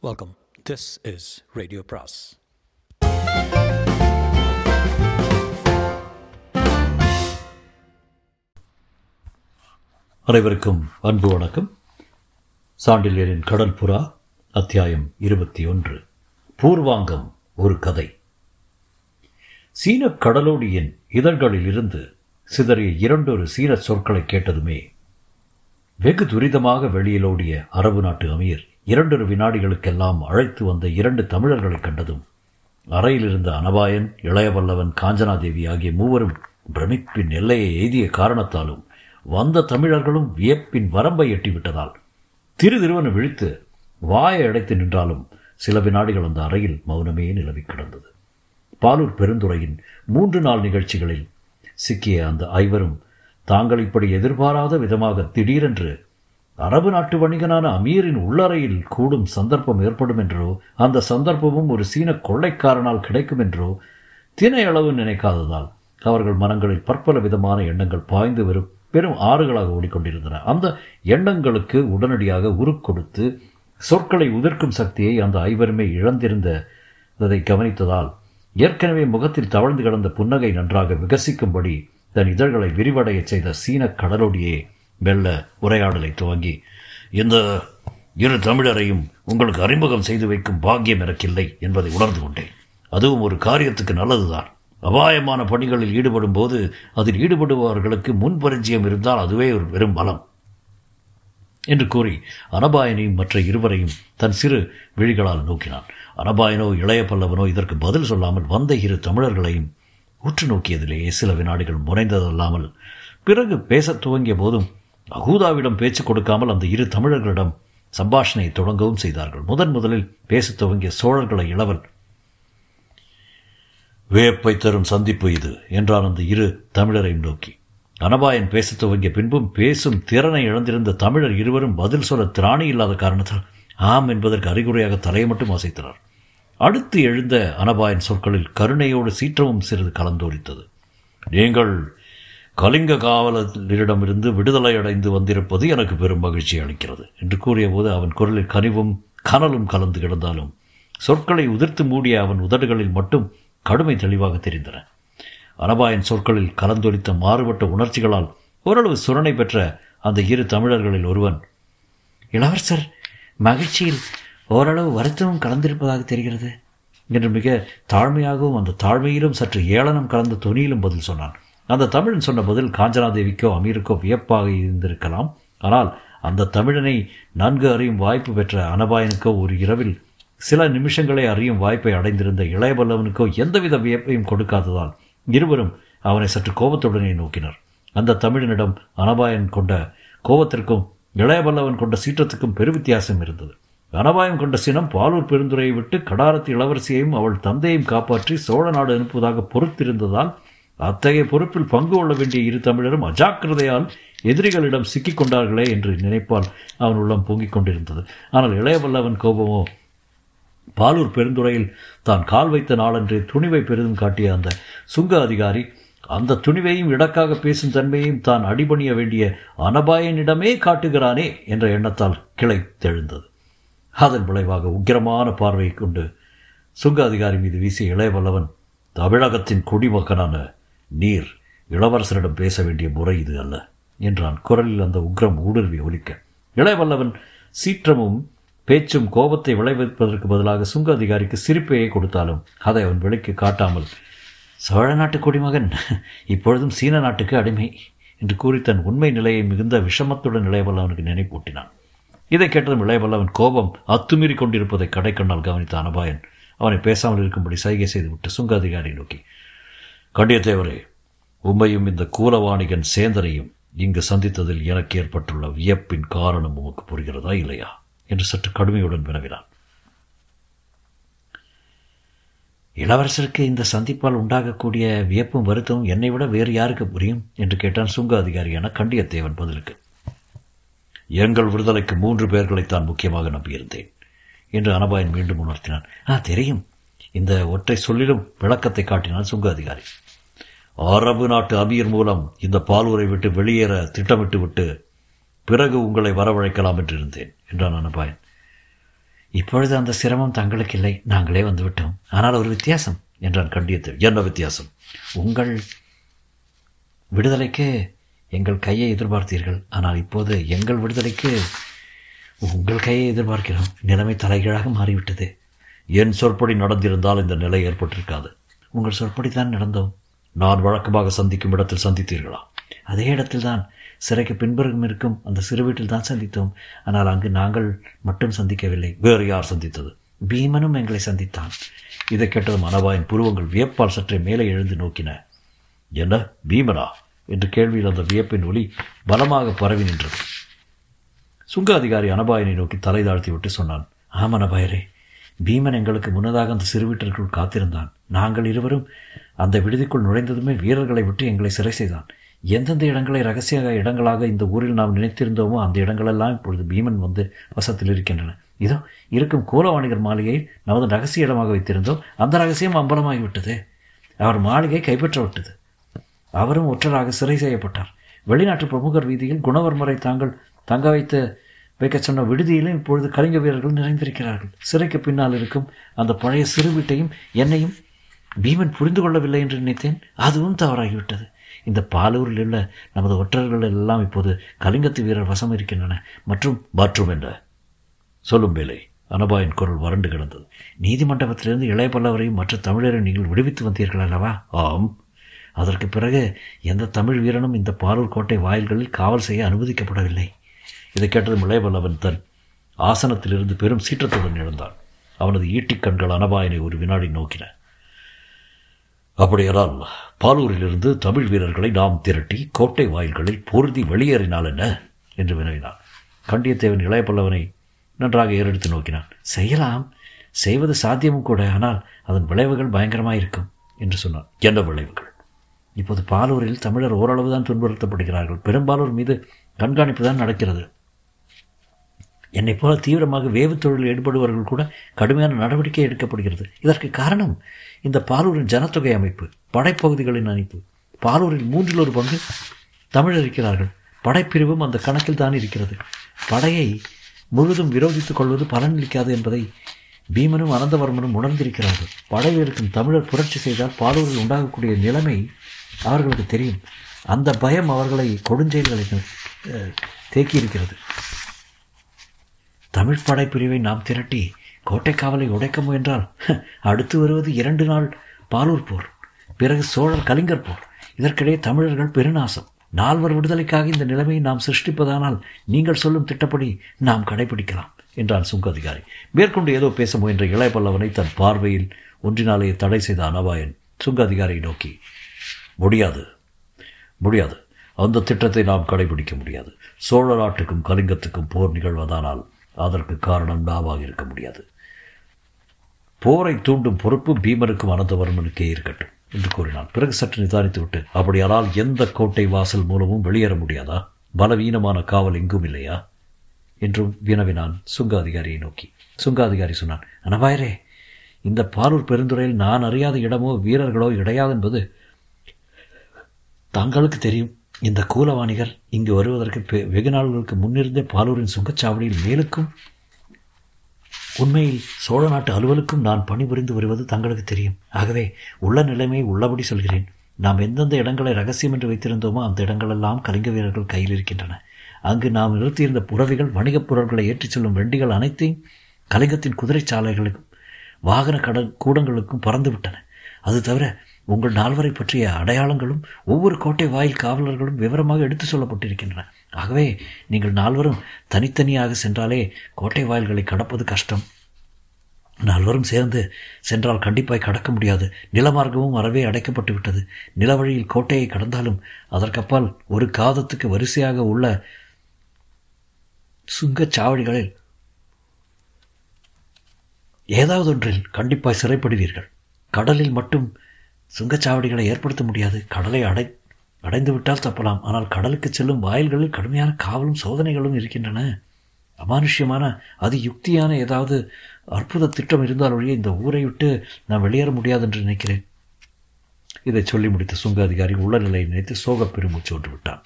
Welcome this is radio பிராஸ் அனைவருக்கும் அன்பு வணக்கம். சாண்டிலியரின் கடல் புறா அத்தியாயம் இருபத்தி ஒன்று. பூர்வாங்கம் ஒரு கதை. சீன கடலோடியின் இதழ்களில் இருந்து சிதறிய இரண்டொரு சீன சொற்களை கேட்டதுமே வெகு துரிதமாக வெளியிலோடிய அரபு நாட்டு அமீர் இரண்டொரு வினாடிகளுக்கெல்லாம் அழைத்து வந்த இரண்டு தமிழர்களை கண்டதும் அறையில் இருந்த அனபாயன் இளையவல்லவன் காஞ்சனாதேவி ஆகிய மூவரும் பிரமிப்பின் எல்லையை எய்திய காரணத்தாலும் வந்த தமிழர்களும் வியப்பின் வரம்பை எட்டிவிட்டதால் திரு திருவனு விழித்து வாயை அடைத்து நின்றாலும் சில வினாடிகள் அந்த அறையில் மௌனமே நிலவி கிடந்தது. பாலூர் பெருந்துறையின் மூன்று நாள் நிகழ்ச்சிகளில் சிக்கிய அந்த ஐவரும் தாங்கள் இப்படி எதிர்பாராத விதமாக திடீரென்று அரபு நாட்டு வணிகனான அமீரின் உள்ளறையில் கூடும் சந்தர்ப்பம் ஏற்படும் என்றோ அந்த சந்தர்ப்பமும் ஒரு சீன கொள்ளைக்காரனால் கிடைக்கும் என்றோ தினையளவு நினைக்காததால் அவர்கள் மனங்களில் பற்பல விதமான எண்ணங்கள் பாய்ந்து வரும் பெரும் ஆறுகளாக ஓடிக்கொண்டிருந்தன. அந்த எண்ணங்களுக்கு உடனடியாக உருக்கொடுத்து சொற்களை உதிர்க்கும் சக்தியை அந்த ஐவருமே இழந்திருந்ததை கவனித்ததால் ஏற்கனவே முகத்தில் தவழ்ந்து கிடந்த புன்னகை நன்றாக விகசிக்கும்படி தன் இதழ்களை விரிவடையச் செய்த சீன கடலோடியே மெல்ல உரையாடலை துவங்கி இந்த இரு தமிழரையும் உங்களுக்கு அறிமுகம் செய்து வைக்கும் பாக்கியம் எனக்கில்லை என்பதை உணர்ந்து கொண்டேன். அதுவும் ஒரு காரியத்துக்கு நல்லதுதான். அபாயமான பணிகளில் ஈடுபடும் போது அதில் ஈடுபடுபவர்களுக்கு முன்பரிச்சயம் இருந்தால் அதுவே ஒரு பெரும் பலம் என்று கூறி அனபாயனையும் மற்ற இருவரையும் தன் சிறு விழிகளால் நோக்கினான். அனபாயனோ இளைய பல்லவனோ இதற்கு பதில் சொல்லாமல் வந்த இரு தமிழர்களையும் உற்று நோக்கியதிலேயே சில வினாடிகள் முனைந்ததல்லாமல் பிறகு பேசத் துவங்கிய போதும் அகூதாவிடம் பேச்சு கொடுக்காமல் அந்த இரு தமிழர்களிடம் சம்பாஷணையை தொடங்கவும் செய்தார்கள். முதன் முதலில் பேசத் துவங்கிய சோழர்களை இளவல் வியப்பை தரும் சந்திப்பு இது என்றான் அந்த இரு தமிழரையும் நோக்கி. அனபாயன் பேசத் துவங்கிய பின்பும் பேசும் திறனை இழந்திருந்த தமிழர் இருவரும் பதில் சொல்ல திராணி இல்லாத காரணத்தால் ஆம் என்பதற்கு அறிகுறியாக தலையை மட்டும் அசைத்தனர். அடுத்து எழுந்த அனபாயன் சொற்களில் கருணையோடு சீற்றமும் சிறிது கலந்தோடித்தது நீங்கள் கலிங்க காவலரிடமிருந்து விடுதலை அடைந்து வந்திருப்பது எனக்கு பெரும் மகிழ்ச்சி அளிக்கிறது. என்று கூறியபோது அவன் குரலில் கனிவும் கனலும் கலந்து கிடந்தாலும் சொற்களை உதிர்த்து மூடிய அவன் உதடுகளில் மட்டும் கடுமை தெளிவாக தெரிந்தன. அனபாயின் சொற்களில் கலந்தொலித்த மாறுபட்ட உணர்ச்சிகளால் ஓரளவு சுரணை பெற்ற அந்த இரு தமிழர்களில் ஒருவன் இளவரசர் மகிழ்ச்சியில் ஓரளவு வருத்தமும் கலந்திருப்பதாக தெரிகிறது என்று மிக தாழ்மையாகவும் அந்த தாழ்மையிலும் சற்று ஏளனம் கலந்த துணியிலும் பதில் சொன்னான். அந்த தமிழன் சொன்ன பதில் காஞ்சனாதேவிக்கோ அமீருக்கோ வியப்பாக இருந்திருக்கலாம். ஆனால் அந்த தமிழனை நன்கு அறியும் வாய்ப்பு பெற்ற அனபாயனுக்கோ ஒரு இரவில் சில நிமிஷங்களே அறியும் வாய்ப்பை அடைந்திருந்த இளையபல்லவனுக்கோ எந்தவித வியப்பையும் கொடுக்காததால் இருவரும் அவனை சற்று கோபத்துடனே நோக்கினர். அந்த தமிழனிடம் அனபாயன் கொண்ட கோபத்திற்கும் இளையபல்லவன் கொண்ட சீற்றத்துக்கும் பெருவித்தியாசம் இருந்தது. அனபாயம் கொண்ட சினம் பாலூர் பெருந்துரையை விட்டு கடாரத்து இளவரசியையும் அவள் தந்தையும் காப்பாற்றி சோழ நாடு அனுப்புவதாக பொறுத்திருந்ததால் அத்தகைய பொறுப்பில் பங்கு கொள்ள வேண்டிய இரு தமிழரும் அஜாக்கிரதையால் எதிரிகளிடம் சிக்கிக் கொண்டார்களே என்று நினைப்பால் அவன் உள்ளம் பொங்கிக் கொண்டிருந்தது. ஆனால் இளையவல்லவன் கோபமோ பாலூர் பெருந்துறையில் தான் கால் வைத்த நாளன்றே துணிவை பெரிதும் காட்டிய அந்த சுங்க அதிகாரி அந்த துணிவையும் இடக்காக பேசும் தன்மையையும் தான் அடிபணிய வேண்டிய அனபாயனிடமே காட்டுகிறானே என்ற எண்ணத்தால் கிளை தெழுந்தது. அதன் விளைவாக உக்கிரமான பார்வையை கொண்டு சுங்க அதிகாரி மீது வீசிய இளையவல்லவன் தமிழகத்தின் குடிமகனான நீர் இளவரசரிடம் பேச வேண்டிய முறை இது அல்ல என்றான் குரலில் அந்த உக்ரம் ஊடுருவி ஒலிக்க. இளையவல்லவன் சீற்றமும் பேச்சும் கோபத்தை விளைவிப்பதற்கு பதிலாக சுங்க அதிகாரிக்கு சிரிப்பையே கொடுத்தாலும் அதை அவன் விலைக்கு காட்டாமல் சோழ நாட்டு குடிமகன் இப்பொழுதும் சீன நாட்டுக்கு அடிமை என்று கூறி தன் உண்மை நிலையை மிகுந்த விஷமத்துடன் இளையவல்லவனுக்கு நினைப்பூட்டினான். இதை கேட்டதும் இளையவல்லவன் கோபம் அத்துமீறி கொண்டிருப்பதை கடைக்கண்ணால் கவனித்த அனபாயன் அவனை பேசாமல் இருக்கும்படி சைகை செய்துவிட்டு சுங்க அதிகாரி நோக்கி கண்டியத்தேவரே உம்மையும் இந்த கூலவாணிகன் சேந்தனையும் இங்கு சந்தித்ததில் எனக்கு ஏற்பட்டுள்ள வியப்பின் காரணம் உமக்கு புரிகிறதா இல்லையா? என்று சற்று கடுமையுடன் வினவினான். இளவரசருக்கு இந்த சந்திப்பால் உண்டாகக்கூடிய வியப்பும் வருத்தமும் என்னை விட வேறு யாருக்கு புரியும்? என்று கேட்டான் சுங்க அதிகாரியான கண்டியத்தேவன் பதிலுக்கு. எங்கள் விடுதலைக்கு மூன்று பேர்களைத்தான் முக்கியமாக நம்பியிருந்தேன் என்று அனபாயன் மீண்டும் உணர்த்தினான். ஆ தெரியும். இந்த ஒற்றை சொல்லிலும் விளக்கத்தை காட்டினான் சுங்க அதிகாரி அரபு நாட்டு அமீர் மூலம் இந்த பாலூரை விட்டு வெளியேற திட்டமிட்டு விட்டு பிறகு உங்களை வரவழைக்கலாம் என்று இருந்தேன் என்றான் அனபாயன். இப்பொழுது அந்த சிரமம் தங்களுக்கு இல்லை நாங்களே வந்துவிட்டோம் ஆனால் ஒரு வித்தியாசம் என்றான் கண்டியத்தில் என்ன வித்தியாசம்? உங்கள் விடுதலைக்கு எங்கள் கையை எதிர்பார்த்தீர்கள் ஆனால் இப்போது எங்கள் விடுதலைக்கு உங்கள் கையை எதிர்பார்க்கிறோம். நிலைமை தலைகீழாக மாறிவிட்டது. என் சொற்படி நடந்திருந்தால் இந்த நிலை ஏற்பட்டிருக்காது. உங்கள் சொற்படி தான் நடந்தோம். நான் வழக்கமாக சந்திக்கும் இடத்தில் சந்தித்தீர்களா? அதே இடத்தில் தான் சிறைக்கு பின்புறம் இருக்கும் அந்த சிறு வீட்டில் தான் சந்தித்தோம். ஆனால் அங்கு நாங்கள் மட்டும் சந்திக்கவில்லை. வேறு யார் சந்தித்தது? பீமனும் எங்களை சந்தித்தான். இதை கேட்டதும் அனபாயின் புருவங்கள் வியப்பால் சற்றே மேலே எழுந்து நோக்கின. என்ன பீமனா? என்று கேள்வியில் அந்த வியப்பின் ஒளி பலமாக பரவி நின்றது. சுங்க அதிகாரி அனபாயனை நோக்கி தலை தாழ்த்தி விட்டு சொன்னான். ஆம் அனபாயரே. பீமன் எங்களுக்கு முன்னதாக அந்த சிறு வீட்டிற்குள் காத்திருந்தான். நாங்கள் இருவரும் அந்த விடுதிக்குள் நுழைந்ததுமே வீரர்களை விட்டு எங்களை சிறை செய்தான். எந்தெந்த இடங்களை ரகசிய இடங்களாக இந்த ஊரில் நாம் நினைத்திருந்தோமோ அந்த இடங்களெல்லாம் இப்பொழுது பீமன் வந்து வசத்தில் இருக்கின்றன. இதோ இருக்கும் கோலவாணிகர் மாளிகையை நமது ரகசிய இடமாக வைத்திருந்தோம். அந்த ரகசியம் அம்பலமாகிவிட்டது. அவர் மாளிகை கைப்பற்ற விட்டது அவரும் ஒற்றராக சிறை செய்யப்பட்டார். வெளிநாட்டு பிரமுகர் வீதியில் குணவர்மரை தாங்கள் தங்க வைத்து வைக்க சொன்ன விடுதியிலும் இப்பொழுது கலிங்க வீரர்கள் நிறைந்திருக்கிறார்கள். சிறைக்கு பின்னால் இருக்கும் அந்த பழைய சிறு வீட்டையும் என்னையும் பீமன் புரிந்து கொள்ளவில்லை என்று நினைத்தேன். அதுவும் தவறாகிவிட்டது. இந்த பாலூரில் உள்ள நமது ஒற்றர்கள் எல்லாம் இப்போது கலிங்கத்து வீரர் வசம் இருக்கின்றன. மற்றும் மற்றும் என்ற சொல்லும் வேலை அனபாயின் குரல் வறண்டு கிடந்தது. நீதிமண்டபத்திலிருந்து இளைய பல்லவரையும் மற்ற தமிழரை நீங்கள் விடுவித்து வந்தீர்கள் அல்லவா? ஆம். அதற்கு பிறகு எந்த தமிழ் வீரனும் இந்த பாலூர் கோட்டை வாயில்களில் காவல் செய்ய அனுமதிக்கப்படவில்லை. இதை கேட்டதும் இளையவல்லவன் தன் ஆசனத்திலிருந்து பெரும் சீற்றத்துடன் எழுந்தான். அவனது ஈட்டிக் கண்கள் அனபாயனை ஒரு வினாடி நோக்கின. அப்படியானால் பாலூரிலிருந்து தமிழ் வீரர்களை நாம் திரட்டி கோட்டை வாயில்களில் பொருதி வெளியேறினால் என்ன? என்று வினவினான். கண்டியத்தேவன் இளைய பல்லவனை நன்றாக ஏறெடுத்து நோக்கினான். செய்யலாம். செய்வது சாத்தியமும் கூட ஆனால் அதன் விளைவுகள் பயங்கரமாயிருக்கும் என்று சொன்னான். என்ன விளைவுகள்? இப்போது பாலூரில் தமிழர் ஓரளவு தான் துன்புறுத்தப்படுகிறார்கள். பெரும்பாலூர் மீது கண்காணிப்பு தான் நடக்கிறது. என்னைப் போல தீவிரமாக வேவு தொழிலில் ஈடுபடுபவர்கள் கூட கடுமையான நடவடிக்கை எடுக்கப்படுகிறது. இதற்கு காரணம் இந்த பாலூரின் ஜனத்தொகை அமைப்பு படைப்பகுதிகளின் அமைப்பு பாலூரில் மூன்றில் ஒரு பங்கு தமிழர் இருக்கிறார்கள். படைப்பிரிவும் அந்த கணக்கில் தான் இருக்கிறது. படையை முழுதும் விரோதித்துக் கொள்வது பலனளிக்காது என்பதை பீமனும் அனந்தவர்மனும் உணர்ந்திருக்கிறார்கள். படையில் இருக்கும் தமிழர் புரட்சி செய்தால் பாலூரில் உண்டாகக்கூடிய நிலைமை அவர்களுக்கு தெரியும். அந்த பயம் அவர்களை கொடுஞ்செயல்களை தேக்கியிருக்கிறது. தமிழ் படைப்பிரிவை நாம் திரட்டி கோட்டை காவலை உடைக்க முயன்றால் அடுத்து வருவது இரண்டு நாள் பாலூர் போர் பிறகு சோழர் கலிங்கர் போர். இதற்கிடையே தமிழர்கள் பெருநாசம். நால்வர் விடுதலைக்காக இந்த நிலைமையை நாம் சிருஷ்டிப்பதானால் நீங்கள் சொல்லும் திட்டப்படி நாம் கடைபிடிக்கலாம் என்றான் சுங்க அதிகாரி. மேற்கொண்டு ஏதோ பேச முயன்ற இளைய பல்லவனை தன் பார்வையில் ஒன்றினாலேயே தடை செய்த அனபாயன் சுங்க அதிகாரியை நோக்கி முடியாது முடியாது. அந்த திட்டத்தை நாம் கடைபிடிக்க முடியாது. சோழ நாட்டுக்கும் கலிங்கத்துக்கும் போர் நிகழ்வதானால் அதற்கு காரணம் நாமாக இருக்க முடியாது. போரை தூண்டும் பொறுப்பு பீமனுக்கும் அனந்தவர்மனுக்கே இருக்கட்டும் என்று கூறினான். பிறகு சற்று நிதானித்துவிட்டு அப்படியானால் எந்த கோட்டை வாசல் மூலமும் வெளியேற முடியாதா? பலவீனமான காவல் எங்கும் இல்லையா? என்றும் வினவினான் சுங்க அதிகாரியை நோக்கி. சுங்க அதிகாரி சொன்னான் அனபாயரே இந்த பாலூர் பெருந்துறையில் நான் அறியாத இடமோ வீரர்களோ இடையாது என்பது தங்களுக்கு தெரியும். இந்த கூலவாணிகர் இங்கு வருவதற்கு வெகு நாள்களுக்கு முன்னிருந்தே பாலூரின் சுங்கச்சாவடியில் மேலுக்கும் உண்மையில் சோழ நாட்டு அலுவலுக்கும் நான் பணிபுரிந்து வருவது தங்களுக்கு தெரியும். ஆகவே உள்ள நிலைமையை உள்ளபடி சொல்கிறேன். நாம் எந்தெந்த இடங்களை ரகசியம் என்று வைத்திருந்தோமோ அந்த இடங்களெல்லாம் கலிங்க வீரர்கள் கையில் இருக்கின்றன. அங்கு நாம் நிறுத்தியிருந்த புறவிகள் வணிகப் பொருட்களை ஏற்றிச் செல்லும் வண்டிகள் அனைத்தையும் கலிங்கத்தின் குதிரை சாலைகளுக்கும் வாகன கட கூடங்களுக்கும் பறந்துவிட்டன. அது தவிர உங்கள் நால்வரை பற்றிய அடையாளங்களும் ஒவ்வொரு கோட்டை வாயில் காவலர்களும் விவரமாக எடுத்து சொல்லப்பட்டிருக்கின்றன. ஆகவே நீங்கள் நால்வரும் தனித்தனியாக சென்றாலே கோட்டை வாயில்களை கடப்பது கஷ்டம். நால்வரும் சேர்ந்து சென்றால் கண்டிப்பாய் கடக்க முடியாது. நிலமார்க்கமும் அறவே அடைக்கப்பட்டு விட்டது நிலவழியில் கோட்டையை கடந்தாலும் அதற்கப்பால் ஒரு காதத்துக்கு வரிசையாக உள்ள சுங்கச்சாவடிகளில் ஏதாவது ஒன்றில் கண்டிப்பாய் சிறைப்படுவீர்கள். கடலில் மட்டும் சுங்கச்சாவடிகளை ஏற்படுத்த முடியாது. கடலை அடை அடைந்து விட்டால் தப்பலாம். ஆனால் கடலுக்கு செல்லும் வாயில்களில் கடுமையான காவலும் சோதனைகளும் இருக்கின்றன. அமானுஷ்யமான அது யுக்தியான ஏதாவது அற்புத திட்டம் இருந்தால் ஒழிய இந்த ஊரை விட்டு நான் வெளியேற முடியாது என்று நினைக்கிறேன். இதை சொல்லி முடித்த சுங்க அதிகாரி உள்ள நிலையை நினைத்து சோக பெருமூச்சு ஒன்று விட்டான்.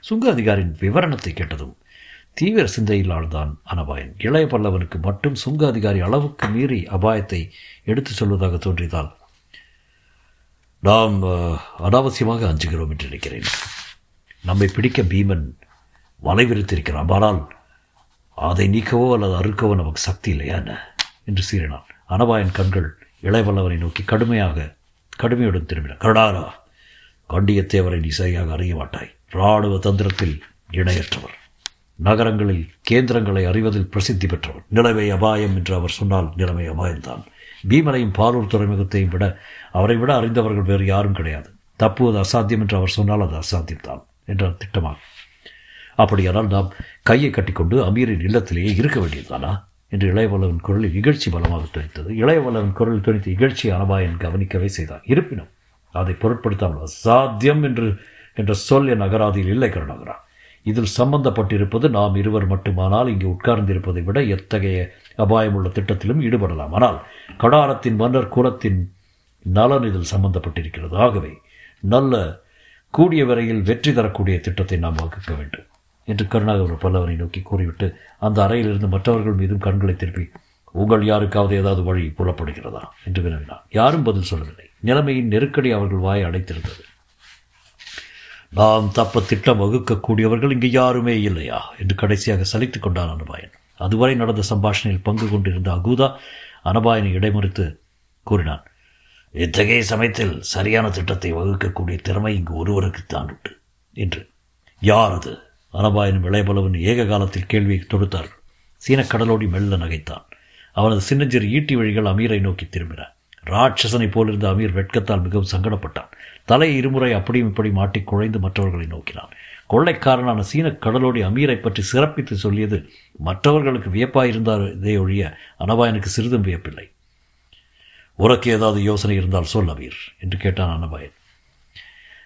சுங்க அதிகாரியின் விவரணத்தை கேட்டதும் தீவிர சிந்தையில் ஆழ்ந்தான் அனபாயன். இளைய பல்லவனுக்கு மட்டும் சுங்க அதிகாரி அளவுக்கு மீறி அபாயத்தை எடுத்துச் சொல்வதாக தோன்றியதால் நாம் அஹ், அனாவசியமாக அஞ்சுகிறோம் என்று நினைக்கிறேன். நம்மை பிடிக்க பீமன் வலைவிரித்திருக்கிறான். ஆனால் அதை நீக்கவோ அல்லது அறுக்கவோ நமக்கு சக்தி இல்லையா என்ன? என்று சீறினான். அனபாயன் கண்கள் இளையவல்லவனை நோக்கி கடுமையாக கடுமையுடன் திரும்பின. கருடாரா கண்டியத்தேவரை நீ சரியாக அறிய மாட்டாய். இராணுவ தந்திரத்தில் இணையற்றவர். நகரங்களில் கேந்திரங்களை அறிவதில் பிரசித்தி பெற்றவர். நிலைமை அபாயம் என்று அவர் சொன்னால் நிலைமை அபாயம்தான். பீமனையும் பாலூர் துறைமுகத்தையும் விட அவரை விட அறிந்தவர்கள் வேறு யாரும் கிடையாது. தப்புவது அசாத்தியம் என்று அவர் சொன்னால் அது அசாத்தியம்தான் என்றார் திட்டமாக. அப்படியானால் நாம் கையை கட்டிக்கொண்டு அமீரின் இல்லத்திலேயே இருக்க வேண்டியதுதானா? என்று இளையவல்லவன் குரலில் இகழ்ச்சி பலமாக துணித்தது. இளையவல்லவன் குரலில் துணித்த இகழ்ச்சி அனபாயன் கவனிக்கவே செய்தான் இருப்பினும் அதை பொருட்படுத்தாமல் அசாத்தியம் என்று என்ற சொல் என் அகராதியில் இல்லை கருணாகரா. இதில் சம்பந்தப்பட்டிருப்பது நாம் இருவர் மட்டுமானால் இங்கு உட்கார்ந்திருப்பதை விட எத்தகைய அபாயமுள்ள திட்டத்திலும் ஈடுபடலாம். ஆனால் கடாரத்தின் மன்னர் குலத்தின் நலன் இதில் சம்பந்தப்பட்டிருக்கிறது. ஆகவே நல்ல கூடிய வரையில் வெற்றி தரக்கூடிய திட்டத்தை நாம் வகுக்க வேண்டும் என்று கருணாகர பல்லவனை நோக்கி கூறிவிட்டு அந்த அறையிலிருந்து மற்றவர்கள் மீதும் கண்களை திருப்பி உங்கள் யாருக்காவது ஏதாவது வழி புலப்படுகிறதா? என்று வினவினார் யாரும் பதில் சொல்லவில்லை. நிலைமையின் நெருக்கடி அவர்கள் வாயை அடைத்திருந்தது. நாம் தப்ப திட்டம் வகுக்கக்கூடியவர்கள் இங்கு யாருமே இல்லையா? என்று கடைசியாக சலித்து கொண்டான் அனுபாயன். அதுவரை நடந்த சம்பாஷணையில் பங்கு கொண்டிருந்த அகூதா அனபாயனை இடைமறித்து கூறினான் இத்தகைய சமயத்தில் சரியான திட்டத்தை வகுக்கக்கூடிய திறமை இங்கு ஒருவருக்குத்தான் உண்டு என்று. யார் அது? அனபாயனும் இளையபலவன் ஏக காலத்தில் கேள்வியை தொடுத்தார்கள். சீனக் கடலோடி மெல்ல நகைத்தான். அவனது சின்னஞ்சிறு ஈட்டி வழிகள் அமீரை நோக்கி திரும்பின. ராட்சசனைப் போலிருந்த அமீர் வெட்கத்தால் மிகவும் சங்கடப்பட்டான். தலை இருமுறை அப்படியும் இப்படி மாட்டி குழைந்து மற்றவர்களை நோக்கினான். கொள்ளைக்காரனான சீனக் கடலோடி அமீரை பற்றி சிறப்பித்து சொல்லியது மற்றவர்களுக்கு வியப்பாயிருந்தார் இதே ஒழிய அனபாயனுக்கு சிறிதும் வியப்பில்லை. உனக்கு ஏதாவது யோசனை இருந்தால் சொல் அமீர் என்று கேட்டான் அனபாயன்.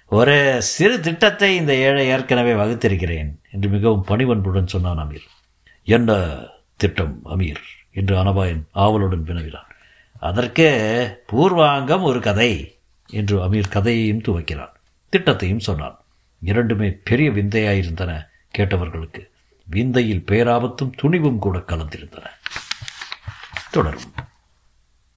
ஒரு சிறு திட்டத்தை இந்த ஏழை ஏற்கனவே வகுத்திருக்கிறேன் என்று மிகவும் பணிவன்புடன் சொன்னான் அமீர். என்ன திட்டம் அமீர் என்று அனபாயன் ஆவலுடன் வினவினான். அதற்கு பூர்வாங்கம் ஒரு கதை என்று அமீர் கதையையும் துவக்கிறான். திட்டத்தையும் சொன்னான். இரண்டுமே பெரிய விந்தையாயிருந்தன கேட்டவர்களுக்கு. விந்தையில் பேராபத்தும் துணிவும் கூட கலந்திருந்தன. தொடரும்.